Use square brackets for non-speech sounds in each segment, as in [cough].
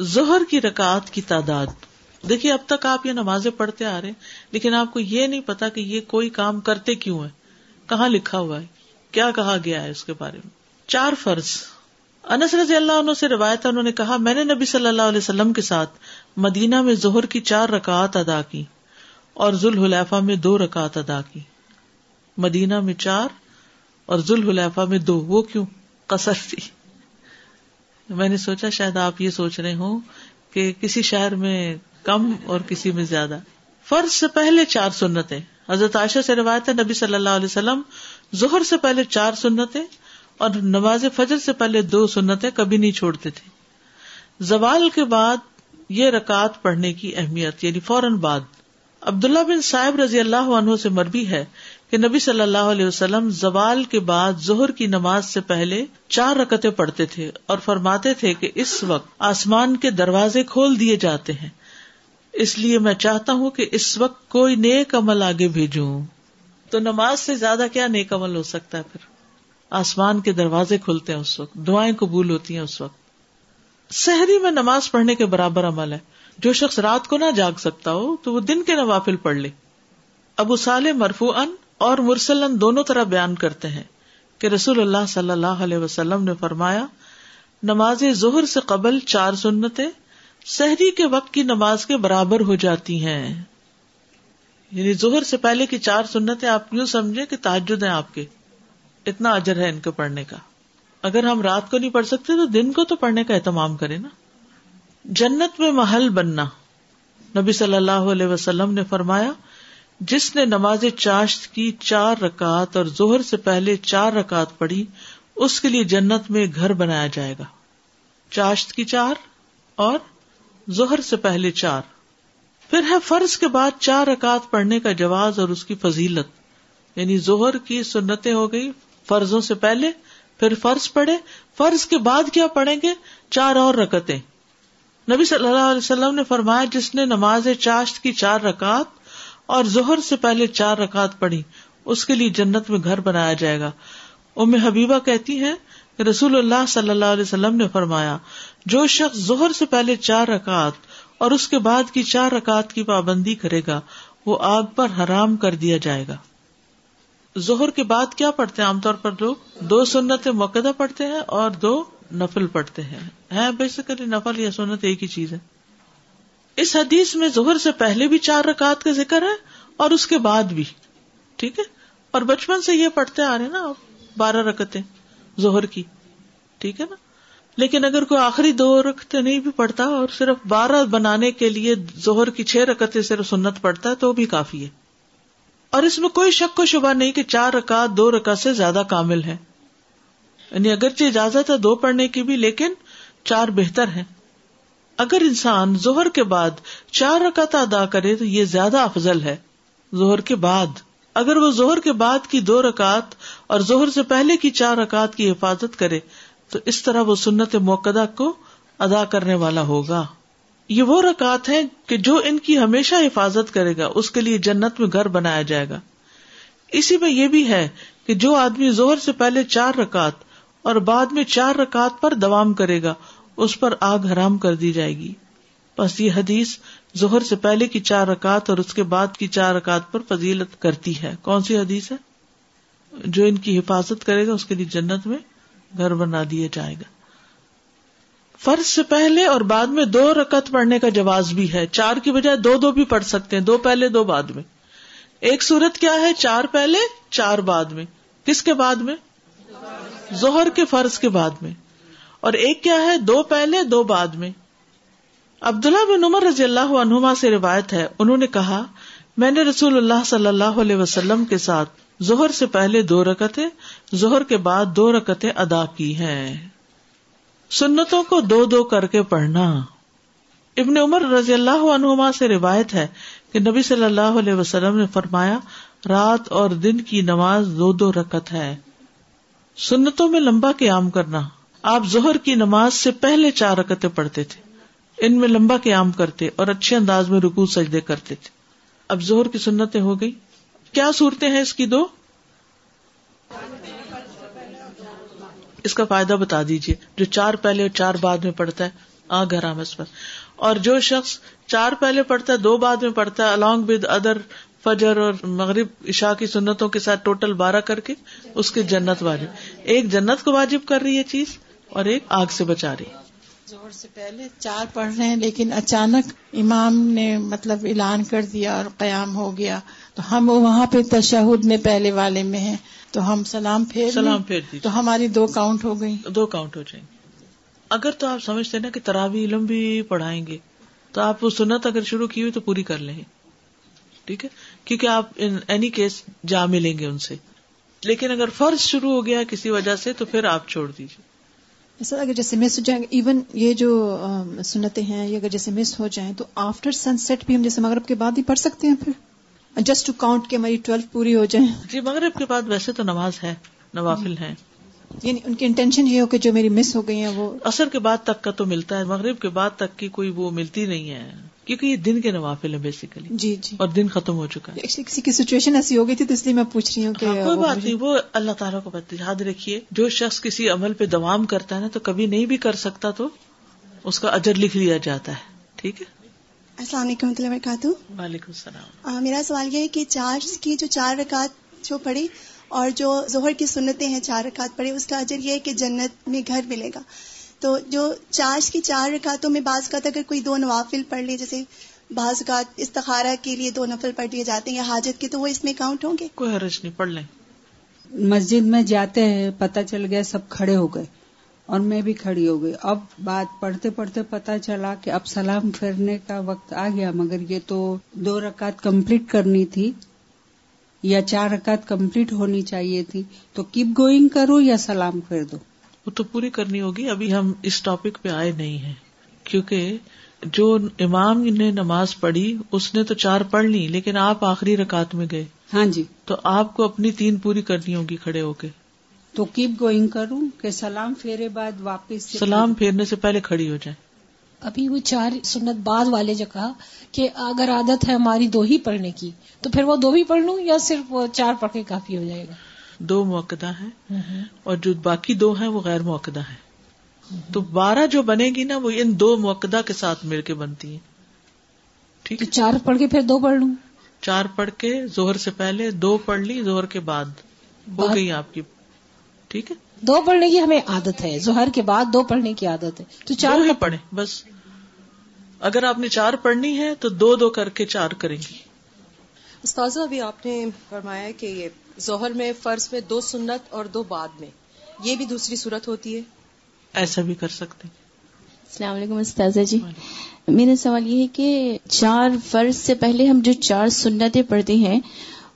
ظہر کی رکعت کی تعداد۔ دیکھیے اب تک آپ یہ نمازیں پڑھتے آ رہے لیکن آپ کو یہ نہیں پتا کہ یہ کوئی کام کرتے کیوں ہے کہاں لکھا ہوا ہے؟ کیا کہا گیا ہے اس کے بارے میں؟ چار فرض۔ انس رضی اللہ عنہ سے روایت انہوں نے کہا، میں نے نبی صلی اللہ علیہ وسلم کے ساتھ مدینہ میں ظہر کی چار رکعت ادا کی اور ذوالحلیفہ میں دو رکعت ادا کی۔ مدینہ میں چار اور ذوالحلیفہ میں دو۔ وہ کیوں؟ قصر تھی۔ میں نے سوچا شاید آپ یہ سوچ رہے ہوں کہ کسی شہر میں کم اور کسی میں زیادہ۔ فرض سے پہلے چار سنتیں۔ حضرت عائشہ سے روایت ہے، نبی صلی اللہ علیہ وسلم ظہر سے پہلے چار سنتیں اور نماز فجر سے پہلے دو سنتیں کبھی نہیں چھوڑتے تھے۔ زوال کے بعد یہ رکعت پڑھنے کی اہمیت یعنی فوراً بعد۔ عبداللہ بن صاحب رضی اللہ عنہ سے مربی ہے کہ نبی صلی اللہ علیہ وسلم زوال کے بعد ظہر کی نماز سے پہلے چار رکتیں پڑھتے تھے اور فرماتے تھے کہ اس وقت آسمان کے دروازے کھول دیے جاتے ہیں۔ اس لیے میں چاہتا ہوں کہ اس وقت کوئی نیک عمل آگے بھیجوں۔ تو نماز سے زیادہ کیا نیک عمل ہو سکتا ہے پھر؟ آسمان کے دروازے کھلتے ہیں اس وقت، دعائیں قبول ہوتی ہیں اس وقت۔ سحری میں نماز پڑھنے کے برابر عمل ہے۔ جو شخص رات کو نہ جاگ سکتا ہو تو وہ دن کے نوافل پڑھ لے۔ ابو سال مرفو ان اور مرسلن دونوں طرح بیان کرتے ہیں کہ رسول اللہ صلی اللہ علیہ وسلم نے فرمایا، نماز ظہر سے قبل چار سنتیں سحری کے وقت کی نماز کے برابر ہو جاتی ہیں۔ یعنی ظہر سے پہلے کی چار سنتیں آپ یوں سمجھے کہ تعجد ہیں آپ کے۔ اتنا اجر ہے ان کو پڑھنے کا۔ اگر ہم رات کو نہیں پڑھ سکتے تو دن کو تو پڑھنے کا اہتمام کرے نا۔ جنت میں محل بننا۔ نبی صلی اللہ علیہ وسلم نے فرمایا جس نے نماز چاشت کی چار رکعت اور زہر سے پہلے چار رکعت پڑھی، اس کے لیے جنت میں گھر بنایا جائے گا۔ چاشت کی چار اور زہر سے پہلے چار۔ پھر ہے فرض کے بعد چار رکعت پڑھنے کا جواز اور اس کی فضیلت۔ یعنی زہر کی سنتیں ہو گئی فرضوں سے پہلے، پھر فرض پڑھے۔ فرض کے بعد کیا پڑھیں گے؟ چار اور رکتیں نبی صلی اللہ علیہ وسلم نے فرمایا، جس نے نماز چاشت کی چار رکعت اور زہر سے پہلے چار رکعت پڑھی، اس کے لیے جنت میں گھر بنایا جائے گا۔ ام حبیبہ کہتی ہے کہ رسول اللہ صلی اللہ علیہ وسلم نے فرمایا، جو شخص زہر سے پہلے چار رکعت اور اس کے بعد کی چار رکعت کی پابندی کرے گا، وہ آگ پر حرام کر دیا جائے گا۔ زہر کے بعد کیا پڑھتے ہیں؟ عام طور پر لوگ دو سنت موقع پڑھتے ہیں اور دو نفل پڑھتے ہیں۔ بیسیکلی نفل یا سنت ایک ہی چیز ہے۔ اس حدیث میں زہر سے پہلے بھی چار رکعت کا ذکر ہے اور اس کے بعد بھی، ٹھیک ہے؟ اور بچپن سے یہ پڑھتے آ رہے نا بارہ رکتے زہر کی، ٹھیک ہے نا؟ لیکن اگر کوئی آخری دو رکھتے نہیں بھی پڑھتا اور صرف بارہ بنانے کے لیے زہر کی چھ رکتے صرف سنت پڑتا ہے تو بھی کافی ہے۔ اور اس میں کوئی شک و شبہ نہیں کہ چار رکعت دو رکعت سے زیادہ کامل ہے۔ یعنی اگرچہ اجازت ہے دو پڑھنے کی بھی، لیکن چار بہتر ہے اگر انسان زہر کے بعد چار رکعت ادا کرے تو یہ زیادہ افضل ہے زہر کے بعد۔ اگر وہ زہر کے بعد کی دو رکعت اور زہر سے پہلے کی چار رکعت کی حفاظت کرے تو اس طرح وہ سنت موقع کو ادا کرنے والا ہوگا۔ یہ وہ رکعت ہے کہ جو ان کی ہمیشہ حفاظت کرے گا، اس کے لیے جنت میں گھر بنایا جائے گا۔ اسی میں یہ بھی ہے کہ جو آدمی زہر سے پہلے چار رکعت اور بعد میں چار رکعت پر دوام کرے گا اس پر آگ حرام کر دی جائے گی۔ بس یہ حدیث زہر سے پہلے کی چار رکعت اور اس کے بعد کی چار رکعت پر فضیلت کرتی ہے۔ کون سی حدیث ہے؟ جو ان کی حفاظت کرے گا، اس کے لیے جنت میں گھر بنا دیا جائے گا۔ فرض سے پہلے اور بعد میں دو رکت پڑھنے کا جواز بھی ہے۔ چار کی بجائے دو دو بھی پڑھ سکتے ہیں۔ دو پہلے، دو بعد میں۔ ایک صورت کیا ہے؟ چار پہلے، چار بعد میں۔ کس کے بعد میں؟ زہر کے فرض کے بعد میں۔ اور ایک کیا ہے؟ دو پہلے، دو بعد میں۔ عبداللہ بن عمر رضی اللہ عنہما سے روایت ہے، انہوں نے کہا، میں نے رسول اللہ صلی اللہ علیہ وسلم کے ساتھ زہر سے پہلے دو رکتیں زہر کے بعد دو رکتیں ادا کی ہیں۔ سنتوں کو دو دو کر کے پڑھنا۔ ابن عمر رضی اللہ عنہما سے روایت ہے کہ نبی صلی اللہ علیہ وسلم نے فرمایا، رات اور دن کی نماز دو دو رکت ہے۔ سنتوں میں لمبا قیام کرنا۔ آپ زہر کی نماز سے پہلے چار رکتیں پڑھتے تھے۔ ان میں لمبا قیام کرتے اور اچھے انداز میں رکو سجدے کرتے تھے۔ اب زہر کی سنتیں ہو گئی۔ کیا صورتیں ہیں اس کی دو؟ اس کا فائدہ بتا دیجیے جو چار پہلے اور چار بعد میں پڑتا ہے، آ گھر آمس پر۔ اور جو شخص چار پہلے پڑھتا ہے، دو بعد میں پڑھتا ہے الانگ ود ادر فجر اور مغرب عشاء کی سنتوں کے ساتھ ٹوٹل بارہ کر کے، اس کی جنت واجب۔ ایک جنت کو واجب کر رہی ہے چیز اور ایک آگ سے بچا رہی۔ زہر سے پہلے چار پڑھ رہے ہیں لیکن اچانک امام نے مطلب اعلان کر دیا اور قیام ہو گیا۔ تو ہم وہاں پہ تشہد میں پہلے والے میں ہیں۔ تو ہم سلام پھیر سلام پھیر دی تو ہماری دو کاؤنٹ ہو گئی دو کاؤنٹ ہو جائیں۔ گے اگر تو آپ سمجھتے نا کہ تراوی علم بھی پڑھائیں گے تو آپ وہ سنت اگر شروع کی ہوئی تو پوری کر لیں۔ ٹھیک ہے؟ کیونکہ آپ اینی کیس جا ملیں گے ان سے۔ لیکن اگر فرض شروع ہو گیا کسی وجہ سے تو پھر آپ چھوڑ دیجیے۔ سر اگر جیسے مس ہو جائیں ایون یہ جو سنتے ہیں یہ اگر جیسے مس ہو جائیں تو آفٹر سن سیٹ بھی ہم جیسے مغرب کے بعد ہی پڑھ سکتے ہیں پھر۔ جسٹ ٹو کاؤنٹ کہ ہماری ٹویلو پوری ہو جائیں۔ جی مغرب کے بعد ویسے تو نماز ہے نوافل ہے یعنی ان کی انٹینشن یہ ہو کہ جو میری مس ہو گئی ہیں وہ اثر کے بعد تک کا تو ملتا ہے مغرب کے بعد تک کی کوئی وہ ملتی نہیں ہے۔ کیونکہ یہ دن کے نوافل ہیں بیسیکلی جی جی. اور دن ختم ہو چکا ہے. کسی کی سچویشن ایسی ہو گئی تھی تو اس لیے میں پوچھ رہی ہوں کہ ہاں، کوئی بات نہیں وہ اللہ تعالیٰ کو بات یاد رکھیے جو شخص کسی عمل پہ دوام کرتا ہے نا تو کبھی نہیں بھی کر سکتا تو اس کا اجر لکھ لیا جاتا ہے۔ ٹھیک ہے؟ السلام علیکم و وبرکاتہ۔ وعلیکم السلام۔ میرا سوال یہ ہے کہ چار کی جو چار رکعت جو پڑھی اور جو ظہر کی سنتیں ہیں چار رکعت پڑھے اس کا اجر یہ ہے کہ جنت میں گھر ملے گا۔ تو جو چارج کی چار رکعتوں میں بعض کا اگر کوئی دو نوافل پڑھ لے جیسے بعض کا استخارہ کے لیے دو نفل پڑھ لیے جاتے ہیں یا حاجت کے تو وہ اس میں کاؤنٹ ہوں گے؟ کوئی حرج نہیں پڑھ لیں۔ مسجد میں جاتے ہیں پتہ چل گیا سب کھڑے ہو گئے اور میں بھی کھڑی ہو گئی۔ اب بات پڑھتے پڑھتے پتا چلا کہ اب سلام پھیرنے کا وقت آ گیا مگر یہ تو دو رکعت کمپلیٹ کرنی تھی یا چار رکعت کمپلیٹ ہونی چاہیے تھی تو کیپ گوئنگ کرو یا سلام پھیر دو؟ وہ تو پوری کرنی ہوگی ابھی ہم اس ٹاپک پہ آئے نہیں ہیں۔ کیونکہ جو امام نے نماز پڑھی اس نے تو چار پڑھ لی لیکن آپ آخری رکعت میں گئے۔ ہاں جی۔ تو آپ کو اپنی تین پوری کرنی ہوگی کھڑے ہو کے۔ تو کیپ گوئنگ کروں کہ سلام پھیرے بعد واپس سلام پھیرنے سے پہلے کھڑی ہو جائیں۔ ابھی وہ چار سنت بعد والے جو کہا کہ اگر عادت ہے ہماری دو ہی پڑھنے کی تو پھر وہ دو بھی پڑھ لوں یا صرف وہ چار پڑھ کے کافی ہو جائے گا؟ دو موقع ہیں اور جو باقی دو ہیں وہ غیر موقع ہیں۔ تو بارہ جو بنے گی نا وہ ان دو موقع کے ساتھ مل کے بنتی ہیں۔ ٹھیک ہے؟ چار پڑھ کے پھر دو پڑھ لوں۔ چار پڑھ کے زہر سے پہلے دو پڑھ لی زہر کے بعد۔ ہو گئی آپ کی۔ ٹھیک ہے؟ دو پڑھنے کی ہمیں عادت ہے ظہر کے بعد دو پڑھنے کی عادت ہے۔ تو چار ہی پڑھے بس۔ اگر آپ نے چار پڑھنی ہے تو دو دو کر کے چار کریں گی استاذہ ابھی آپ نے فرمایا کہ یہ ظہر میں فرض میں دو سنت اور دو بعد میں۔ یہ بھی دوسری صورت ہوتی ہے۔ ایسا بھی کر سکتے۔ السلام علیکم استاذہ جی۔ میرا سوال یہ ہے کہ چار فرض سے پہلے ہم جو چار سنتیں پڑھتے ہیں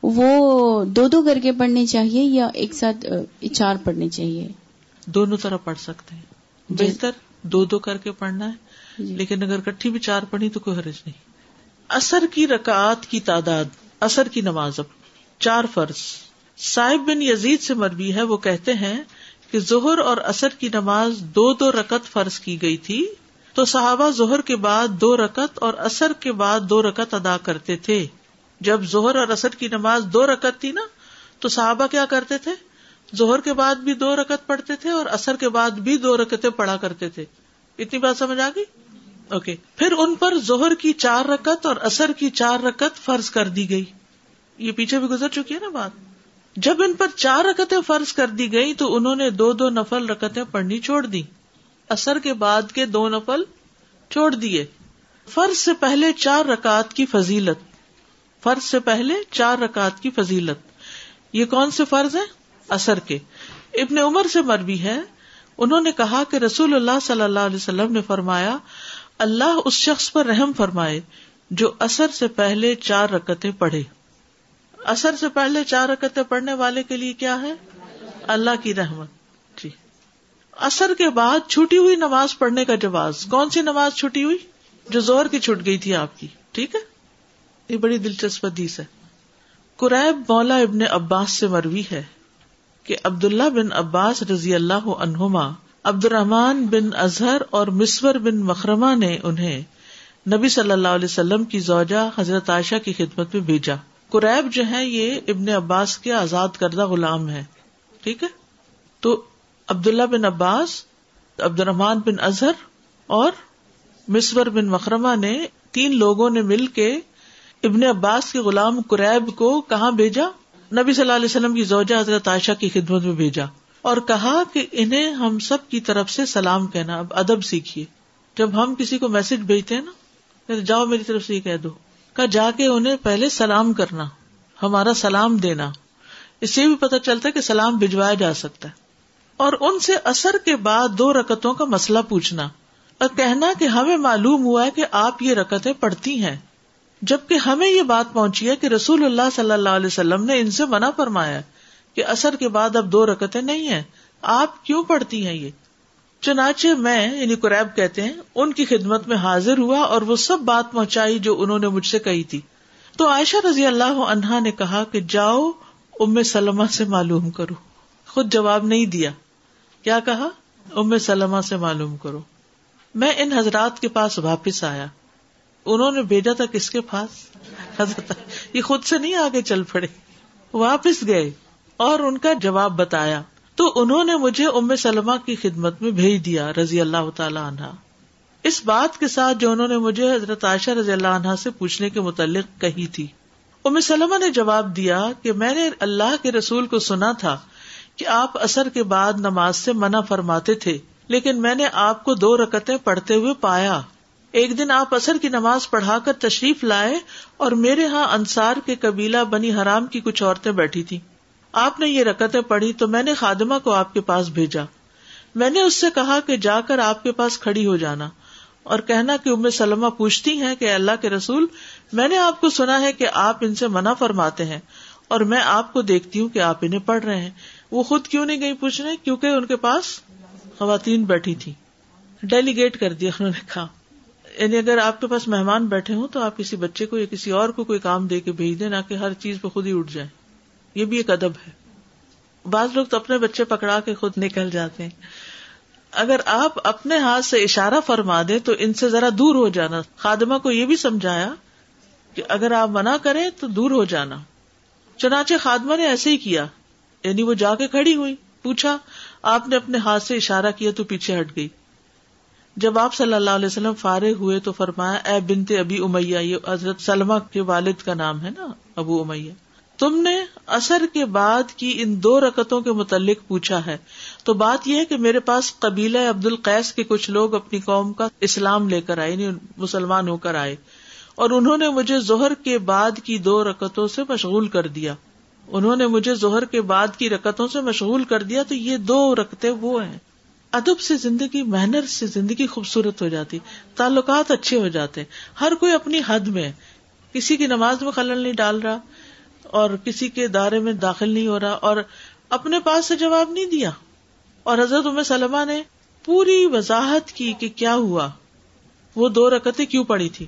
وہ دو دو کر کے پڑھنے چاہیے یا ایک ساتھ چار پڑھنے چاہیے؟ دونوں طرح پڑھ سکتے ہیں۔ جی۔ بہتر دو دو کر کے پڑھنا ہے جی۔ لیکن اگر کٹھی بھی چار پڑھی تو کوئی حرج نہیں۔ اثر کی رکعات کی تعداد اثر کی نماز اب چار فرض۔ صاحب بن یزید سے مربی ہے، وہ کہتے ہیں کہ ظہر اور اثر کی نماز دو دو رکت فرض کی گئی تھی۔ تو صحابہ ظہر کے بعد دو رکت اور اثر کے بعد دو رکت ادا کرتے تھے۔ جب زہر اور اثر کی نماز دو رکت تھی نا، تو صحابہ کیا کرتے تھے؟ زہر کے بعد بھی دو رکت پڑھتے تھے اور اثر کے بعد بھی دو رکتیں پڑھا کرتے تھے۔ اتنی بات سمجھ آ گئی؟ اوکے۔ پھر ان پر زہر کی چار رکت اور اثر کی چار رکت فرض کر دی گئی۔ یہ پیچھے بھی گزر چکی ہے نا بات؟ جب ان پر چار رکتیں فرض کر دی گئی تو انہوں نے دو دو نفل رکتیں پڑھنی چھوڑ دی اثر کے بعد کے دو نفل چھوڑ دیے۔ فرض سے پہلے چار رکعت کی فضیلت۔ فرض سے پہلے چار رکعت کی فضیلت۔ یہ کون سے فرض ہیں؟ اثر کے۔ ابن عمر سے مربی ہے۔ انہوں نے کہا کہ رسول اللہ صلی اللہ علیہ وسلم نے فرمایا، اللہ اس شخص پر رحم فرمائے جو اثر سے پہلے چار رکتیں پڑھے۔ اثر سے پہلے چار رکتیں پڑھنے والے کے لیے کیا ہے؟ اللہ کی رحمت۔ جی۔ اثر کے بعد چھٹی ہوئی نماز پڑھنے کا جواز۔ کون سی نماز چھٹی ہوئی؟ جو زور کی چھٹ گئی تھی آپ کی۔ ٹھیک ہے؟ یہ بڑی دلچسپ حدیث ہے۔ قریب مولا ابن عباس سے مروی ہے کہ عبداللہ بن عباس رضی اللہ عنہما عبد الرحمان بن اظہر اور مسور بن مکرما نے انہیں نبی صلی اللہ علیہ وسلم کی زوجہ حضرت عائشہ کی خدمت میں بھیجا۔ قریب جو ہے یہ ابن عباس کے آزاد کردہ غلام ہے ٹھیک ہے؟ تو عبداللہ بن عباس عبد الرحمان بن اظہر اور مسور بن مکرما نے تین لوگوں نے مل کے ابن عباس کے غلام قریب کو کہاں بھیجا؟ نبی صلی اللہ علیہ وسلم کی زوجہ حضرت عائشہ کی خدمت میں بھیجا۔ اور کہا کہ انہیں ہم سب کی طرف سے سلام کہنا، اب ادب سیکھیے۔ جب ہم کسی کو میسج بھیجتے ہیں نا جاؤ میری طرف سے یہ کہہ دو۔ کہ جا کے انہیں پہلے سلام کرنا، ہمارا سلام دینا۔ اس سے بھی پتا چلتا ہے کہ سلام بھجوایا جا سکتا ہے۔ اور ان سے اثر کے بعد دو رکتوں کا مسئلہ پوچھنا۔ اور کہنا کہ ہمیں معلوم ہوا ہے کہ آپ یہ رکتیں پڑھتی ہیں۔ جبکہ ہمیں یہ بات پہنچی ہے کہ رسول اللہ صلی اللہ علیہ وسلم نے ان سے منع فرمایا کہ اثر کے بعد اب دو رکتیں نہیں ہیں۔ آپ کیوں پڑھتی ہیں یہ؟ چنانچہ میں یعنی قریب کہتے ہیں، ان کی خدمت میں حاضر ہوا اور وہ سب بات پہنچائی جو انہوں نے مجھ سے کہی تھی۔ تو عائشہ رضی اللہ عنہا نے کہا کہ جاؤ، ام سلمہ سے معلوم کرو۔ خود جواب نہیں دیا۔ کیا کہا؟ ام سلمہ سے معلوم کرو۔ میں ان حضرات کے پاس واپس آیا۔ انہوں نے بھیجا تھا کس کے پاس؟ حضرت، یہ خود سے نہیں آگے چل پڑے۔ واپس گئے اور ان کا جواب بتایا۔ تو انہوں نے مجھے ام سلمہ کی خدمت میں بھیج دیا رضی اللہ تعالی عنہ۔ اس بات کے ساتھ جو انہوں نے مجھے حضرت عائشہ رضی اللہ عنہ سے پوچھنے کے متعلق کہی تھی۔ ام سلمہ نے جواب دیا کہ میں نے اللہ کے رسول کو سنا تھا کہ آپ اثر کے بعد نماز سے منع فرماتے تھے، لیکن میں نے آپ کو دو رکتیں پڑھتے ہوئے پایا۔ ایک دن آپ اثر کی نماز پڑھا کر تشریف لائے اور میرے ہاں انصار کے قبیلہ بنی حرام کی کچھ عورتیں بیٹھی تھی آپ نے یہ رکتیں پڑھی تو میں نے خادمہ کو آپ کے پاس بھیجا۔ میں نے اس سے کہا کہ جا کر آپ کے پاس کھڑی ہو جانا۔ اور کہنا کہ ام سلمہ پوچھتی ہیں کہ اللہ کے رسول، میں نے آپ کو سنا ہے کہ آپ ان سے منع فرماتے ہیں اور میں آپ کو دیکھتی ہوں کہ آپ انہیں پڑھ رہے ہیں۔ وہ خود کیوں نہیں گئی پوچھنے؟ کیونکہ ان کے پاس خواتین بیٹھی تھی ڈیلیگیٹ کر دیا انہوں نے کہا۔ یعنی اگر آپ کے پاس مہمان بیٹھے ہوں تو آپ کسی بچے کو یا کسی اور کو کوئی کام دے کے بھیج دیں، نہ کہ ہر چیز پہ خود ہی اٹھ جائیں۔ یہ بھی ایک ادب ہے۔ بعض لوگ تو اپنے بچے پکڑا کے خود نکل جاتے ہیں۔ اگر آپ اپنے ہاتھ سے اشارہ فرما دیں تو ان سے ذرا دور ہو جانا۔ خادمہ کو یہ بھی سمجھایا کہ اگر آپ منع کریں تو دور ہو جانا۔ چنانچہ خادمہ نے ایسے ہی کیا۔ یعنی وہ جا کے کھڑی ہوئی، پوچھا، آپ نے اپنے ہاتھ سے اشارہ کیا تو پیچھے ہٹ گئی۔ جب آپ صلی اللہ علیہ وسلم فارغ ہوئے تو فرمایا، اے بنتے ابھی امیہ، یہ حضرت سلمہ کے والد کا نام ہے نا، ابو امیہ۔ تم نے اثر کے بعد کی ان دو رکتوں کے متعلق پوچھا ہے۔ تو بات یہ ہے کہ میرے پاس قبیلہ عبد القیس کے کچھ لوگ اپنی قوم کا اسلام لے کر آئے یعنی مسلمان ہو کر آئے۔ اور انہوں نے مجھے زہر کے بعد کی دو رکتوں سے مشغول کر دیا۔ انہوں نے مجھے زہر کے بعد کی رکتوں سے مشغول کر دیا، تو یہ دو رکتے وہ ہیں۔ ادب سے زندگی، محنت سے زندگی خوبصورت ہو جاتی، تعلقات اچھے ہو جاتے۔ ہر کوئی اپنی حد میں کسی کی نماز میں خلل نہیں ڈال رہا۔ اور کسی کے دائرے میں داخل نہیں ہو رہا اور اپنے پاس سے جواب نہیں دیا۔ اور حضرت ام سلمہ نے پوری وضاحت کی کہ کیا ہوا۔ وہ دو رکتیں کیوں پڑی تھی؟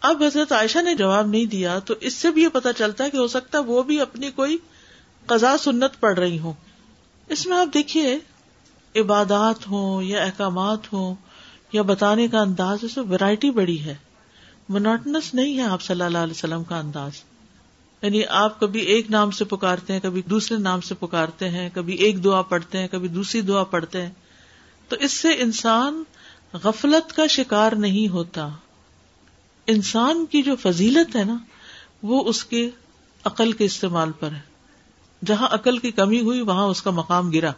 اب حضرت عائشہ نے جواب نہیں دیا تو اس سے بھی یہ پتا چلتا ہے کہ ہو سکتا ہے وہ بھی اپنی کوئی قزا سنت پڑھ رہی ہوں۔ اس میں آپ دیکھیے، عبادات ہوں یا احکامات ہوں یا بتانے کا انداز، اس میں ویرائٹی بڑی ہے۔ مناٹنس نہیں ہے آپ صلی اللہ علیہ وسلم کا انداز۔ یعنی آپ کبھی ایک نام سے پکارتے ہیں، کبھی دوسرے نام سے پکارتے ہیں، کبھی ایک دعا پڑھتے ہیں، کبھی دوسری دعا پڑھتے ہیں۔ تو اس سے انسان غفلت کا شکار نہیں ہوتا۔ انسان کی جو فضیلت ہے نا، وہ اس کے عقل کے استعمال پر ہے۔ جہاں عقل کی کمی ہوئی، وہاں اس کا مقام گرا۔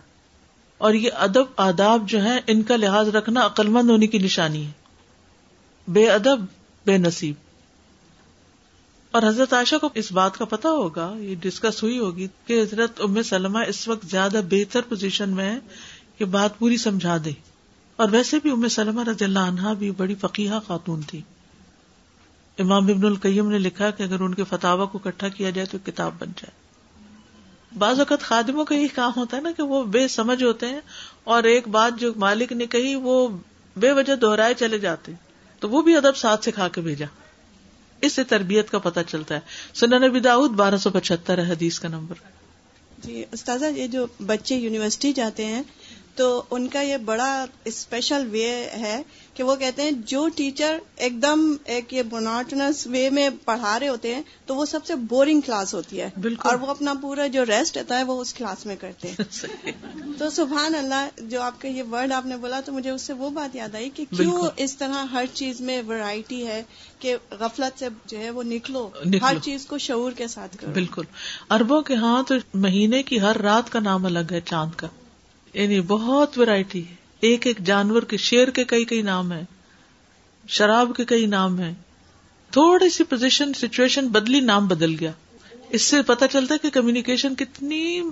اور یہ ادب، آداب جو ہے ان کا لحاظ رکھنا عقل مند ہونے کی نشانی ہے۔ بے ادب، بے نصیب۔ اور حضرت عائشہ کو اس بات کا پتا ہوگا، یہ ڈسکس ہوئی ہوگی کہ حضرت ام سلمہ اس وقت زیادہ بہتر پوزیشن میں ہے کہ بات پوری سمجھا دے۔ اور ویسے بھی ام سلمہ رضی اللہ عنہا بھی بڑی فقیہ خاتون تھی۔ امام ابن القیم نے لکھا کہ اگر ان کے فتوا کو اکٹھا کیا جائے تو کتاب بن جائے۔ بعض اوقات خادموں کا یہی کام ہوتا ہے نا کہ وہ بے سمجھ ہوتے ہیں اور ایک بات جو مالک نے کہی وہ بے وجہ دوہرائے چلے جاتے تو وہ بھی ادب ساتھ سے کھا کے بھیجا۔ اس سے تربیت کا پتہ چلتا ہے۔ سنن نبی داؤد بارہ سو پچہتر ہے حدیث کا نمبر۔ جی استاذہ، یہ جو بچے یونیورسٹی جاتے ہیں تو ان کا یہ بڑا اسپیشل وے ہے کہ وہ کہتے ہیں جو ٹیچر ایک دم ایک یہ موناٹنس وے میں پڑھا رہے ہوتے ہیں تو وہ سب سے بورنگ کلاس ہوتی ہے بالکل۔ اور وہ اپنا پورا جو ریسٹ رہتا ہے وہ اس کلاس میں کرتے ہیں۔ [laughs] تو سبحان اللہ جو آپ کا یہ ورڈ آپ نے بولا تو مجھے اس سے وہ بات یاد آئی کہ کیوں۔ اس طرح ہر چیز میں ورائٹی ہے کہ غفلت سے جو ہے وہ نکلو نکلو۔ ہر چیز کو شعور کے ساتھ کرو۔ بالکل۔ اربوں کے ہاں تو مہینے کی ہر رات کا نام الگ ہے چاند کا۔ یعنی بہت ویرائٹی ہے۔ ایک ایک جانور کے شیر کے کئی کئی نام ہیں شراب کے کئی نام ہیں۔ تھوڑی سی پوزیشن سچویشن بدلی نام بدل گیا۔ اس سے پتا چلتا ہے کہ کمیونیکیشن کتنی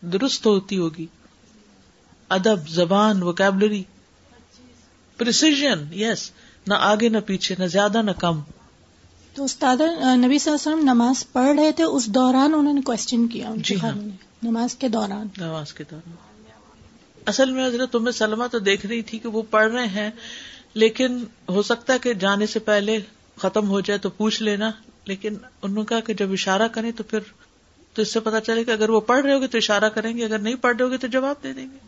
درست ہوتی ہوگی۔ ادب زبان وکیبلری پرسیژن یس نہ آگے نہ پیچھے نہ زیادہ نہ کم۔ تو استاد نبی صلی اللہ علیہ وسلم نماز پڑھ رہے تھے اس دوران انہوں نے کوشچن کیا۔ جی ہاں۔ نماز کے دوران۔ نماز کے دوران۔ اصل میں حضرت تمہیں سلمہ تو دیکھ رہی تھی کہ وہ پڑھ رہے ہیں، لیکن ہو سکتا ہے کہ جانے سے پہلے ختم ہو جائے تو پوچھ لینا، لیکن انہوں نے کہا کہ جب اشارہ کریں تو پھر تو اس سے پتا چلے کہ اگر وہ پڑھ رہے ہوگے تو اشارہ کریں گے، اگر نہیں پڑھ رہے ہوگے تو جواب دے دیں گے۔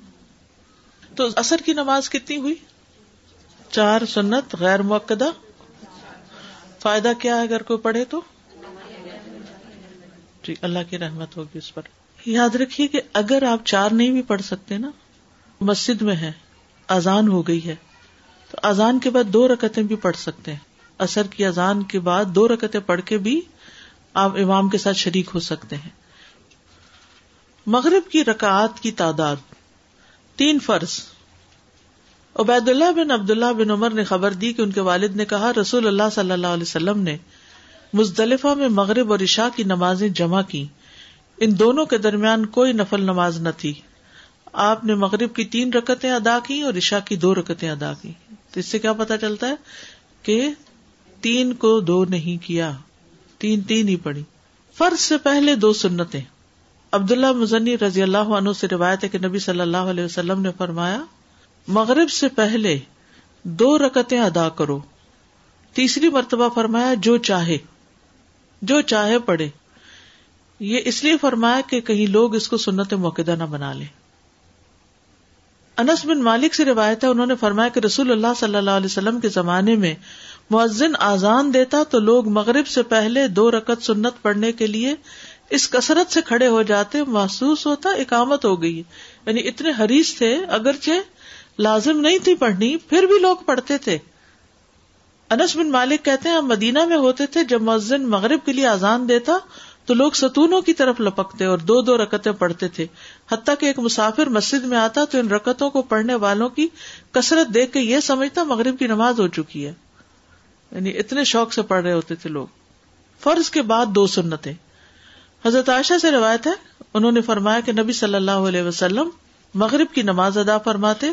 تو اثر کی نماز کتنی ہوئی؟ چار سنت، غیر موقع فائدہ کیا ہے اگر کوئی پڑھے تو؟ جی اللہ کی رحمت ہوگی اس پر۔ یاد رکھیے کہ اگر آپ چار نہیں بھی پڑھ سکتے نا مسجد میں ہے اذان ہو گئی ہے۔ تو اذان کے بعد دو رکتیں بھی پڑھ سکتے ہیں۔ اثر کی اذان کے بعد دو رکتیں پڑھ کے بھی آپ امام کے ساتھ شریک ہو سکتے ہیں۔ مغرب کی رکعات کی تعداد، تین فرض۔ عبید اللہ بن عبداللہ بن عمر نے خبر دی کہ ان کے والد نے کہا، رسول اللہ صلی اللہ علیہ وسلم نے مزدلفہ میں مغرب اور عشاء کی نمازیں جمع کی ان دونوں کے درمیان کوئی نفل نماز نہ تھی۔ آپ نے مغرب کی تین رکتیں ادا کی اور عشاء کی دو رکتیں ادا کی تو اس سے کیا پتا چلتا ہے کہ تین کو دو نہیں کیا تین تین ہی پڑی۔ فرض سے پہلے دو سنتیں۔ عبداللہ مزنی رضی اللہ عنہ سے روایت ہے کہ نبی صلی اللہ علیہ وسلم نے فرمایا، مغرب سے پہلے دو رکتیں ادا کرو۔ تیسری مرتبہ فرمایا، جو چاہے جو چاہے پڑھے۔ یہ اس لیے فرمایا کہ کہیں لوگ اس کو سنت موقع نہ بنا لیں۔ انس بن مالک سے روایت ہے، انہوں نے فرمایا کہ رسول اللہ صلی اللہ علیہ وسلم کے زمانے میں مؤذن آزان دیتا تو لوگ مغرب سے پہلے دو رکت سنت پڑھنے کے لیے اس کثرت سے کھڑے ہو جاتے، محسوس ہوتا، اقامت ہو گئی۔ یعنی اتنے حریص تھے، اگرچہ لازم نہیں تھی پڑھنی، پھر بھی لوگ پڑھتے تھے۔ انس بن مالک کہتے ہیں، ہم مدینہ میں ہوتے تھے جب مؤذن مغرب کے لیے آزان دیتا تو لوگ ستونوں کی طرف لپکتے اور دو دو رکتیں پڑھتے تھے۔ حتیٰ کہ ایک مسافر مسجد میں آتا تو ان رکتوں کو پڑھنے والوں کی کثرت دیکھ کے یہ سمجھتا مغرب کی نماز ہو چکی ہے۔ یعنی اتنے شوق سے پڑھ رہے ہوتے تھے لوگ۔ فرض کے بعد دو سنتیں۔ حضرت عائشہ سے روایت ہے، انہوں نے فرمایا کہ نبی صلی اللہ علیہ وسلم مغرب کی نماز ادا فرماتے،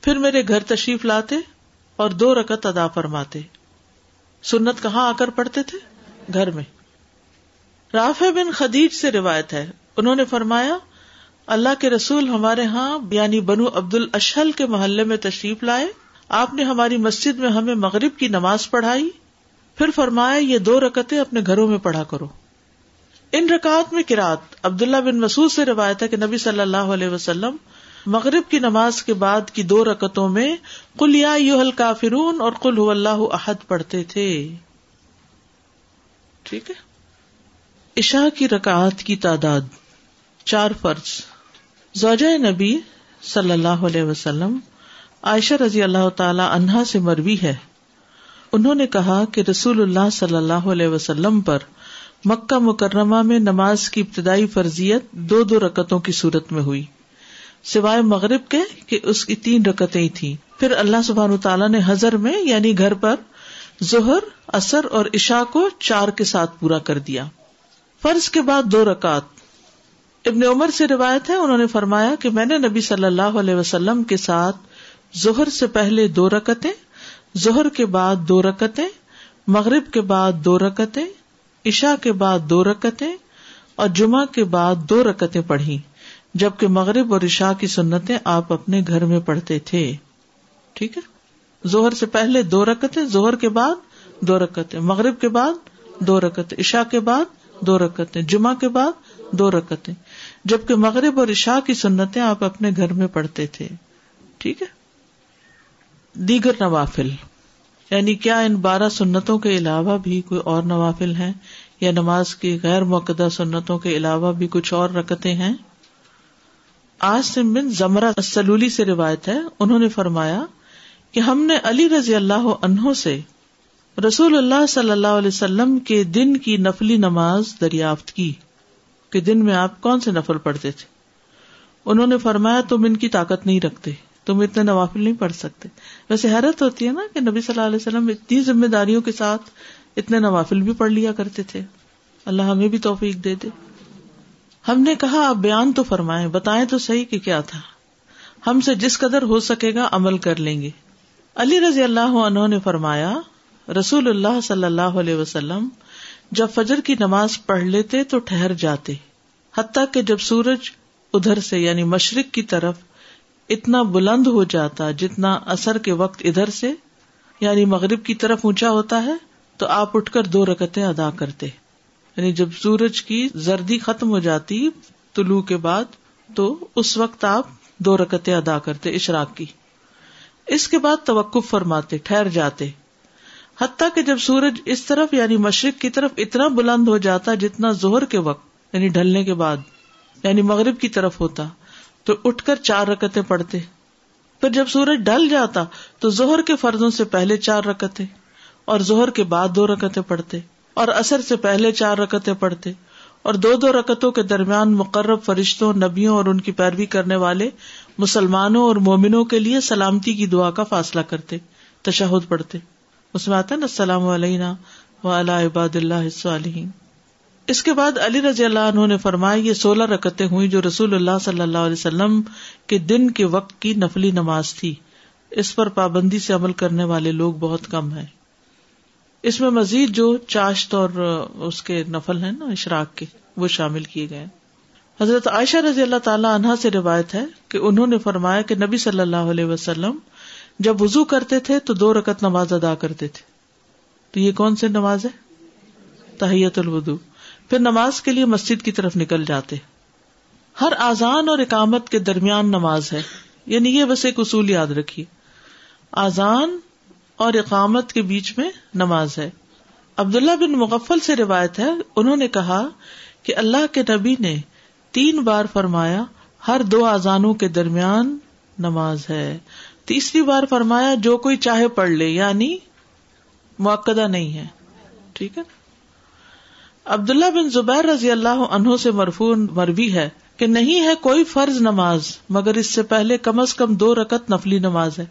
پھر میرے گھر تشریف لاتے اور دو رکت ادا فرماتے۔ سنت کہاں آ کر پڑھتے تھے؟ گھر میں۔ رافع بن خدیج سے روایت ہے۔ انہوں نے فرمایا، اللہ کے رسول ہمارے ہاں یعنی بنو عبد الشل کے محلے میں تشریف لائے۔ آپ نے ہماری مسجد میں ہمیں مغرب کی نماز پڑھائی۔ پھر فرمایا، یہ دو رکتیں اپنے گھروں میں پڑھا کرو۔ ان رکعت میں کراط عبداللہ بن مسعود سے روایت ہے کہ نبی صلی اللہ علیہ وسلم مغرب کی نماز کے بعد کی دو رکتوں میں کل یا یو کافرون اور کل اللہ احد پڑھتے تھے۔ ٹھیک ہے؟ عشاء کی رکعات کی تعداد، چار فرض۔ زوجہ نبی صلی اللہ علیہ وسلم، عائشہ رضی اللہ تعالی عنہا سے مروی ہے۔ انہوں نے کہا کہ رسول اللہ صلی اللہ علیہ وسلم پر مکہ مکرمہ میں نماز کی ابتدائی فرضیت دو دو رکتوں کی صورت میں ہوئی۔ سوائے مغرب کے کہ اس کی تین رکتیں تھیں۔ پھر اللہ سبحان تعالیٰ نے ہزر میں یعنی گھر پر، ظہر اثر اور عشاء کو چار کے ساتھ پورا کر دیا۔ فرض کے بعد دو رکعت۔ ابن عمر سے روایت ہے، انہوں نے فرمایا کہ میں نے نبی صلی اللہ علیہ وسلم کے ساتھ ظہر سے پہلے دو رکتیں ظہر کے بعد دو رکتیں مغرب کے بعد دو رکتیں عشاء کے بعد دو رکتیں اور جمعہ کے بعد دو رکتیں پڑھی، جبکہ مغرب اور عشاء کی سنتیں آپ اپنے گھر میں پڑھتے تھے۔ ٹھیک ہے؟ زہر سے پہلے دو رکتیں زہر کے بعد دو رکتیں مغرب کے بعد دو رکتیں عشاء کے بعد دو رکتیں، جمعہ کے بعد دو رکتیں۔ جبکہ مغرب اور عشاء کی سنتیں آپ اپنے گھر میں پڑھتے تھے۔ ٹھیک ہے؟ دیگر نوافل۔ یعنی کیا ان بارہ سنتوں کے علاوہ بھی کوئی اور نوافل ہیں؟ یا نماز کی غیر موقع سنتوں کے علاوہ بھی کچھ اور رکتے ہیں؟ آج بن زمرہ سلولی سے روایت ہے۔ انہوں نے فرمایا کہ ہم نے علی رضی اللہ عنہ سے رسول اللہ صلی اللہ علیہ وسلم کے دن کی نفلی نماز دریافت کی کہ دن میں آپ کون سے نفل پڑھتے تھے؟ انہوں نے فرمایا، تم ان کی طاقت نہیں رکھتے، تم اتنے نوافل نہیں پڑھ سکتے۔ ویسے حیرت ہوتی ہے نا کہ نبی صلی اللہ علیہ وسلم اتنی ذمہ داریوں کے ساتھ اتنے نوافل بھی پڑھ لیا کرتے تھے۔ اللہ ہمیں بھی توفیق دے دے۔ ہم نے کہا، آپ بیان تو فرمائیں، بتائیں تو صحیح کہ کیا تھا۔ ہم سے جس قدر ہو سکے گا عمل کر لیں گے۔ علی رضی اللہ عنہ نے فرمایا رسول اللہ صلی اللہ علیہ وسلم جب فجر کی نماز پڑھ لیتے تو ٹھہر جاتے، حتیٰ کہ جب سورج ادھر سے یعنی مشرق کی طرف اتنا بلند ہو جاتا جتنا اثر کے وقت ادھر سے یعنی مغرب کی طرف اونچا ہوتا ہے، تو آپ اٹھ کر دو رکتیں ادا کرتے۔ یعنی جب سورج کی زردی ختم ہو جاتی طلوع کے بعد، تو اس وقت آپ دو رکتیں ادا کرتے اشراق کی۔ اس کے بعد توقف فرماتے، ٹھہر جاتے۔ حتیٰ کہ جب سورج اس طرف یعنی مشرق کی طرف اتنا بلند ہو جاتا جتنا زہر کے وقت یعنی ڈھلنے کے بعد یعنی مغرب کی طرف ہوتا، تو اٹھ کر چار رکتے پڑھتے۔ پھر جب سورج ڈل جاتا، تو زہر کے فرضوں سے پہلے چار رکتے اور زہر کے بعد دو رکتے پڑھتے، اور اثر سے پہلے چار رکتے پڑھتے، اور دو دو رکتوں کے درمیان مقرب فرشتوں، نبیوں اور ان کی پیروی کرنے والے مسلمانوں اور مومنوں کے لیے سلامتی کی دعا کا فاصلہ کرتے، تشہد پڑھتے۔ اس میں آتا ہے نا السلام علیہ و عباد اللہ اس کے بعد علی رضی اللہ عنہ نے فرمایا، یہ سولہ رکتیں ہوئی جو رسول اللہ صلی اللہ علیہ وسلم کے دن کے وقت کی نفلی نماز تھی۔ اس پر پابندی سے عمل کرنے والے لوگ بہت کم ہیں۔ اس میں مزید جو چاشت اور اس کے نفل ہیں نا، اشراق کے، وہ شامل کیے گئے۔ حضرت عائشہ رضی اللہ تعالی عنہا سے روایت ہے کہ انہوں نے فرمایا کہ نبی صلی اللہ علیہ وسلم جب وزو کرتے تھے تو دو رکت نماز ادا کرتے تھے۔ تو یہ کون سی نماز ہے تحیت الودو پھر نماز کے لیے مسجد کی طرف نکل جاتے۔ ہر آزان اور اقامت کے درمیان نماز ہے۔ یعنی یہ بس ایک اصول یاد رکھیے۔ آزان اور اقامت کے بیچ میں نماز ہے۔ عبداللہ بن مغفل سے روایت ہے، انہوں نے کہا کہ اللہ کے نبی نے تین بار فرمایا، ہر دو آزانوں کے درمیان نماز ہے۔ تیسری بار فرمایا، جو کوئی چاہے پڑھ لے یعنی موقع نہیں ہے۔ ٹھیک ہے؟ عبداللہ بن زبیر رضی اللہ عنہ سے مرفون مربی ہے کہ نہیں ہے کوئی فرض نماز، مگر اس سے پہلے کم از کم دو رکت نفلی نماز ہے۔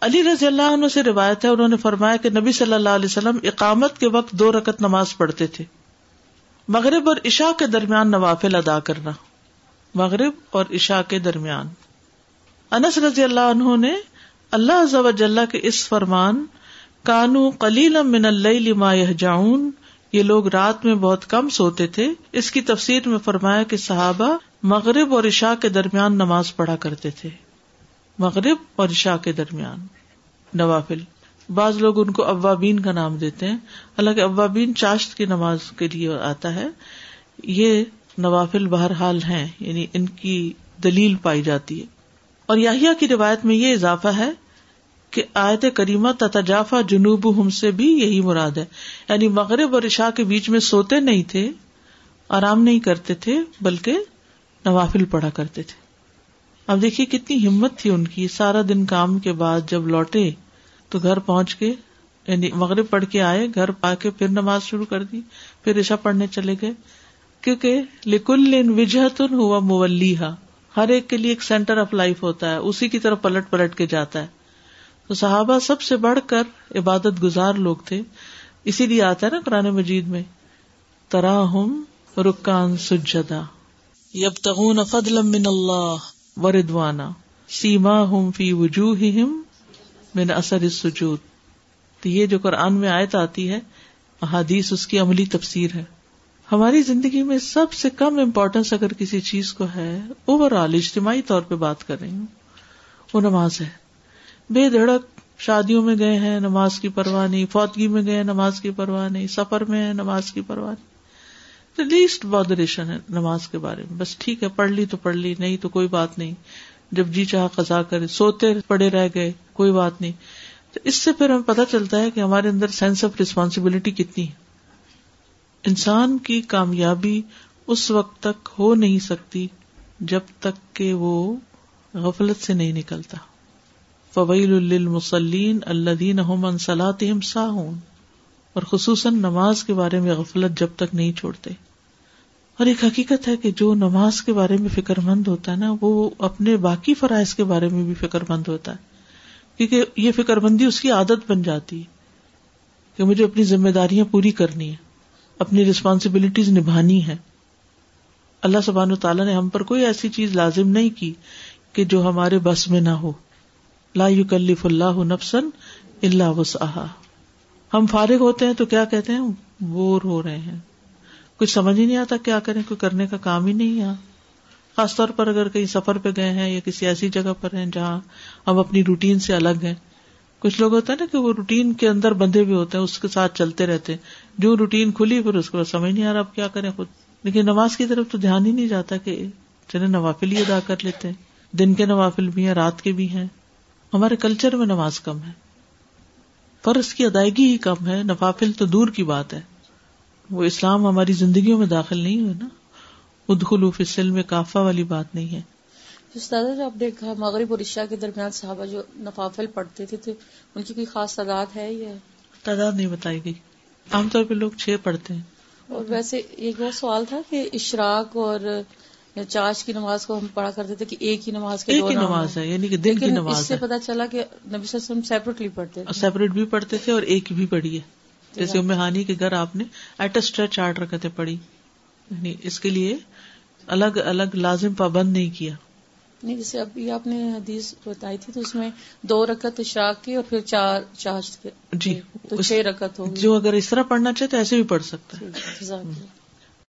علی رضی اللہ عنہ سے روایت ہے، انہوں نے فرمایا کہ نبی صلی اللہ علیہ وسلم اقامت کے وقت دو رکت نماز پڑھتے تھے۔ مغرب اور عشاء کے درمیان نوافل ادا کرنا۔ مغرب اور عشاء کے درمیان۔ انس رضی اللہ عنہ نے اللہ کے اس فرمان، کانو کلیل من اللہ ما جاؤن یہ لوگ رات میں بہت کم سوتے تھے۔ اس کی تفسیر میں فرمایا کہ صحابہ مغرب اور عشاء کے درمیان نماز پڑھا کرتے تھے۔ مغرب اور عشاء کے درمیان۔ نوافل۔ بعض لوگ ان کو اوابین کا نام دیتے ہیں۔ حالانکہ اوابین چاشت کی نماز کے لیے آتا ہے۔ یہ نوافل بہرحال ہیں یعنی ان کی دلیل پائی جاتی ہے۔ اور یاہیا کی روایت میں یہ اضافہ ہے کہ آیت کریمہ تتجافا جنوب ہم سے بھی یہی مراد ہے۔ یعنی مغرب اور عشاء کے بیچ میں سوتے نہیں تھے، آرام نہیں کرتے تھے، بلکہ نوافل پڑھا کرتے تھے۔ اب دیکھیے کتنی ہمت تھی ان کی۔ سارا دن کام کے بعد جب لوٹے تو گھر پہنچ کے یعنی مغرب پڑھ کے آئے، گھر پا کے پھر نماز شروع کر دی، پھر عشا پڑھنے چلے گئے۔ کیونکہ لکل وجہتن ہوا مولی ہر ایک کے لیے ایک سینٹر آف لائف ہوتا ہے اسی کی طرف پلٹ پلٹ کے جاتا ہے۔ تو صحابہ سب سے بڑھ کر عبادت گزار لوگ تھے۔ اسی لیے آتا ہے نا قرآن مجید میں ترا ہم رکان سجدا یب تغون فضل من اللہ۔ وردوانا۔ سیما ہم فی وجوہ من اثر سجود تو یہ جو قرآن میں آیت آتی ہے احادیث اس کی عملی تفسیر ہے۔ ہماری زندگی میں سب سے کم امپورٹینس اگر کسی چیز کو ہے اوور آل اجتماعی طور پہ بات کر رہی ہوں، وہ نماز ہے۔ بے دھڑک شادیوں میں گئے ہیں، نماز کی پرواہ نہیں۔ فوتگی میں گئے نماز کی پرواہ نہیں۔ سفر میں ہے نماز کی پرواہ نہیں۔ لیسٹ بادریشن ہے نماز کے بارے میں۔ بس ٹھیک ہے، پڑھ لی تو پڑھ لی، نہیں تو کوئی بات نہیں۔ جب جی چاہ قضا کرے، سوتے پڑے رہ گئے، کوئی بات نہیں۔ تو اس سے پھر ہمیں پتا چلتا ہے کہ ہمارے اندر سینس آف ریسپانسبلٹی کتنی ہے۔ انسان کی کامیابی اس وقت تک ہو نہیں سکتی جب تک کہ وہ غفلت سے نہیں نکلتا۔ فویل المسلین اللہ سلاطم ساہون اور خصوصاً نماز کے بارے میں غفلت جب تک نہیں چھوڑتے۔ اور ایک حقیقت ہے کہ جو نماز کے بارے میں فکر مند ہوتا ہے نا، وہ اپنے باقی فرائض کے بارے میں بھی فکر مند ہوتا ہے۔ کیونکہ یہ فکر مندی اس کی عادت بن جاتی ہے کہ مجھے اپنی ذمہ داریاں پوری کرنی ہے اپنی ریسپانسبلٹیز نبھانی ہے اللہ سبحان و تعالیٰ نے ہم پر کوئی ایسی چیز لازم نہیں کی کہ جو ہمارے بس میں نہ ہو۔ لا یکلف اللہ نفسن اللہ وسعہ ہم فارغ ہوتے ہیں تو کیا کہتے ہیں؟ بور ہو رہے ہیں۔ کچھ سمجھ ہی نہیں آتا کیا کریں، کوئی کرنے کا کام ہی نہیں ہے خاص طور پر اگر کہیں سفر پہ گئے ہیں یا کسی ایسی جگہ پر ہیں جہاں ہم اپنی روٹین سے الگ ہیں۔ کچھ لوگ ہوتا ہے نا کہ وہ روٹین کے اندر بندھے بھی ہوتے ہیں، اس کے ساتھ چلتے رہتے ہیں۔ جو روٹین کھلی پھر اس کو سمجھ نہیں آ رہا اب کیا کریں خود؟ لیکن نماز کی طرف تو دھیان ہی نہیں جاتا کہ چلے نوافل ہی ادا کر لیتے ہیں۔ دن کے نوافل بھی ہیں رات کے بھی ہیں۔ ہمارے کلچر میں نماز کم ہے۔ فرض کی ادائیگی ہی کم ہے۔ نوافل تو دور کی بات ہے۔ وہ اسلام ہماری زندگیوں میں داخل نہیں ہوئے نا۔ ادخلو فی السلم کافا والی بات نہیں ہے۔ استاد آپ کہا مغرب اور عشاء کے درمیان صحابہ جو نفافل پڑھتے تھے تو ان کی کوئی خاص تعداد ہے یا؟ تعداد نہیں بتائی گئی۔ عام طور پہ لوگ چھ پڑھتے ہیں۔ اور ویسے ایک اور سوال تھا کہ اشراق اور چاش کی نماز کو ہم پڑھا کرتے تھے کہ ایک ہی نماز کے ایک ہی نماز ہے یعنی کہ دن کی نماز اس سے پتا چلا کہ نبی صلی اللہ علیہ وسلم سیپریٹلی پڑھتے تھے۔ سیپریٹ بھی پڑھتے تھے اور ایک بھی پڑھی ہے۔ جیسے ہانی کے گھر آپ نے ایٹ اسٹریچ آٹھ رکھتے پڑھی۔ یعنی اس کے لیے الگ الگ لازم پابند نہیں کیا۔ نہیں جیسے ابھی آپ نے حدیث بتائی تھی تو اس میں دو رکت اشراق کی اور پھر چار چار جی تو چھ رکت ہوگی جو اگر اس طرح پڑھنا چاہے تو ایسے بھی پڑھ سکتا ہے۔ جی،